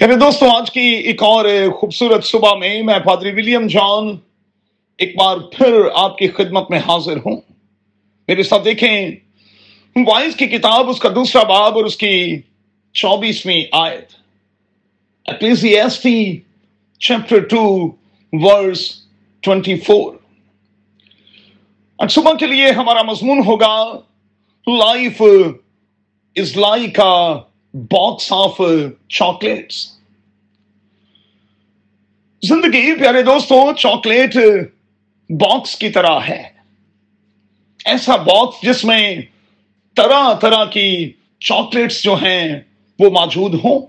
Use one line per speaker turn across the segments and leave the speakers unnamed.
میرے دوستوں آج کی ایک اور خوبصورت صبح میں میں پادری ولیم جان ایک بار پھر آپ کی خدمت میں حاضر ہوں۔ میرے ساتھ دیکھیں، وائز کی کتاب، اس کا دوسرا باب اور اس کی چوبیسویں آیت۔ Ecclesiastes chapter two, verse twenty four. آج صبح کے لیے ہمارا مضمون ہوگا، life is like box of chocolates زندگی پیارے دوستوں چاکلیٹ باکس کی طرح ہے۔ ایسا باکس جس میں طرح طرح کی چاکلیٹس جو ہیں، وہ موجود ہوں۔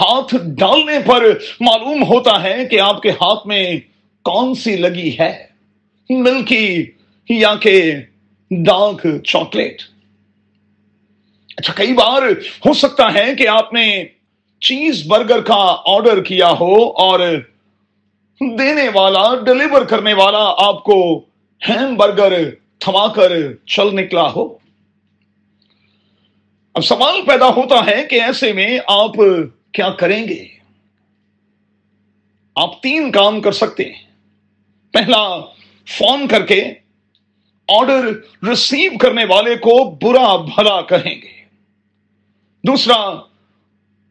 ہاتھ ڈالنے پر معلوم ہوتا ہے کہ آپ کے ہاتھ میں کون سی لگی ہے۔ ملکی یا کہ ڈارک چاکلیٹ اچھا کئی بار ہو سکتا ہے کہ آپ نے چیز برگر کا آرڈر کیا ہو اور دینے والا ڈلیور کرنے والا آپ کو ہیم برگر تھما کر چل نکلا ہو۔ اب سوال پیدا ہوتا ہے کہ ایسے میں آپ کیا کریں گے؟ آپ تین کام کر سکتے ہیں۔ پہلا، فون کر کے آرڈر ریسیو کرنے والے کو برا بھلا کہیں گے۔ دوسرا،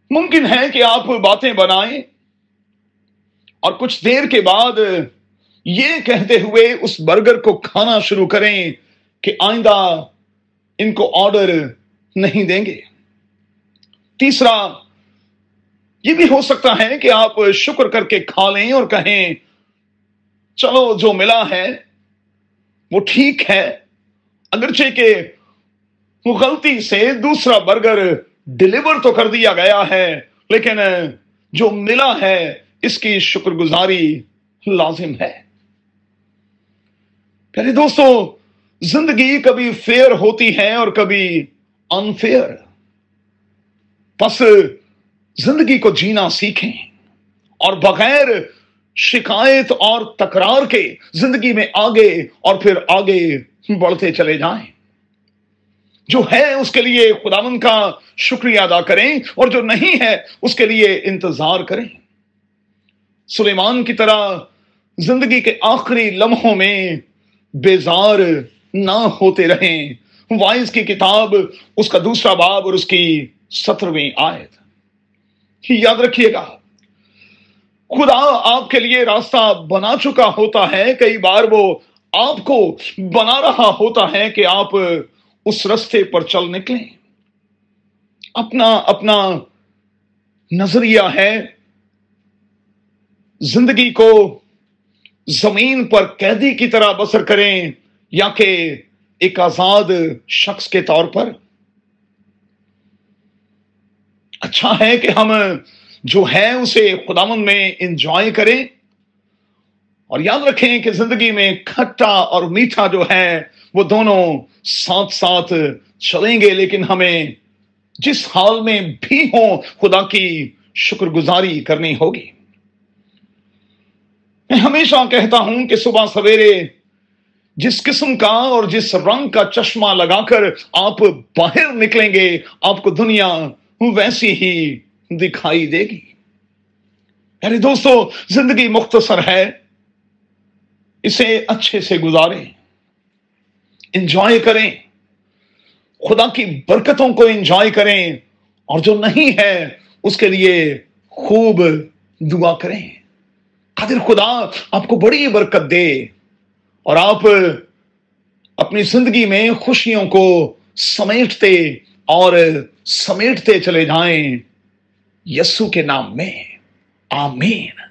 ممکن ہے کہ آپ باتیں بنائیں۔ اور کچھ دیر کے بعد یہ کہتے ہوئے اس برگر کو کھانا شروع کریں کہ آئندہ ان کو آرڈر نہیں دیں گے۔ تیسرا، یہ بھی ہو سکتا ہے کہ آپ شکر کر کے کھا لیں اور کہیں، چلو جو ملا ہے، وہ ٹھیک ہے۔ اگرچہ کہ وہ غلطی سے دوسرا برگر ڈلیور تو کر دیا گیا ہے، لیکن جو ملا ہے، اس کی شکر گزاری لازم ہے۔ پہلے دوستو، زندگی کبھی فیئر ہوتی ہے اور کبھی انفیئر بس زندگی کو جینا سیکھیں، اور بغیر شکایت اور تکرار کے زندگی میں آگے اور پھر آگے بڑھتے چلے جائیں۔ جو ہے اس کے لیے خداون کا شکریہ ادا کریں اور جو نہیں ہے اس کے لیے انتظار کریں۔ سلیمان کی طرح زندگی کے آخری لمحوں میں بیزار نہ ہوتے رہیں۔ وائز کی کتاب اس کا دوسرا باب اور اس کی سترویں آیت۔ یاد رکھیے گا، خدا آپ کے لیے راستہ بنا چکا ہوتا ہے۔ کئی بار وہ آپ کو بنا رہا ہوتا ہے کہ آپ اس رستے پر چل نکلیں۔ اپنا اپنا نظریہ ہے۔ زندگی کو زمین پر قیدی کی طرح بسر کریں یا کہ ایک آزاد شخص کے طور پر۔ اچھا ہے کہ ہم جو ہے اسے خدامن میں انجوائے کریں۔ اور یاد رکھیں کہ زندگی میں کھٹا اور میٹھا جو ہے، وہ دونوں ساتھ ساتھ چلیں گے، لیکن ہمیں جس حال میں بھی ہوں، خدا کی شکر گزاری کرنی ہوگی۔ میں ہمیشہ کہتا ہوں کہ صبح سویرے جس قسم کا اور جس رنگ کا چشمہ لگا کر آپ باہر نکلیں گے، آپ کو دنیا ویسی ہی دکھائی دے گی۔ ارے دوستو، زندگی مختصر ہے۔ اسے اچھے سے گزاریں انجوائے کریں۔ خدا کی برکتوں کو انجوائے کریں۔ اور جو نہیں ہے، اس کے لیے خوب دعا کریں۔ قادر خدا، آپ کو بڑی برکت دے۔ اور آپ اپنی زندگی میں خوشیوں کو سمیٹتے اور سمیٹتے چلے جائیں۔ یسو کے نام میں، آمین۔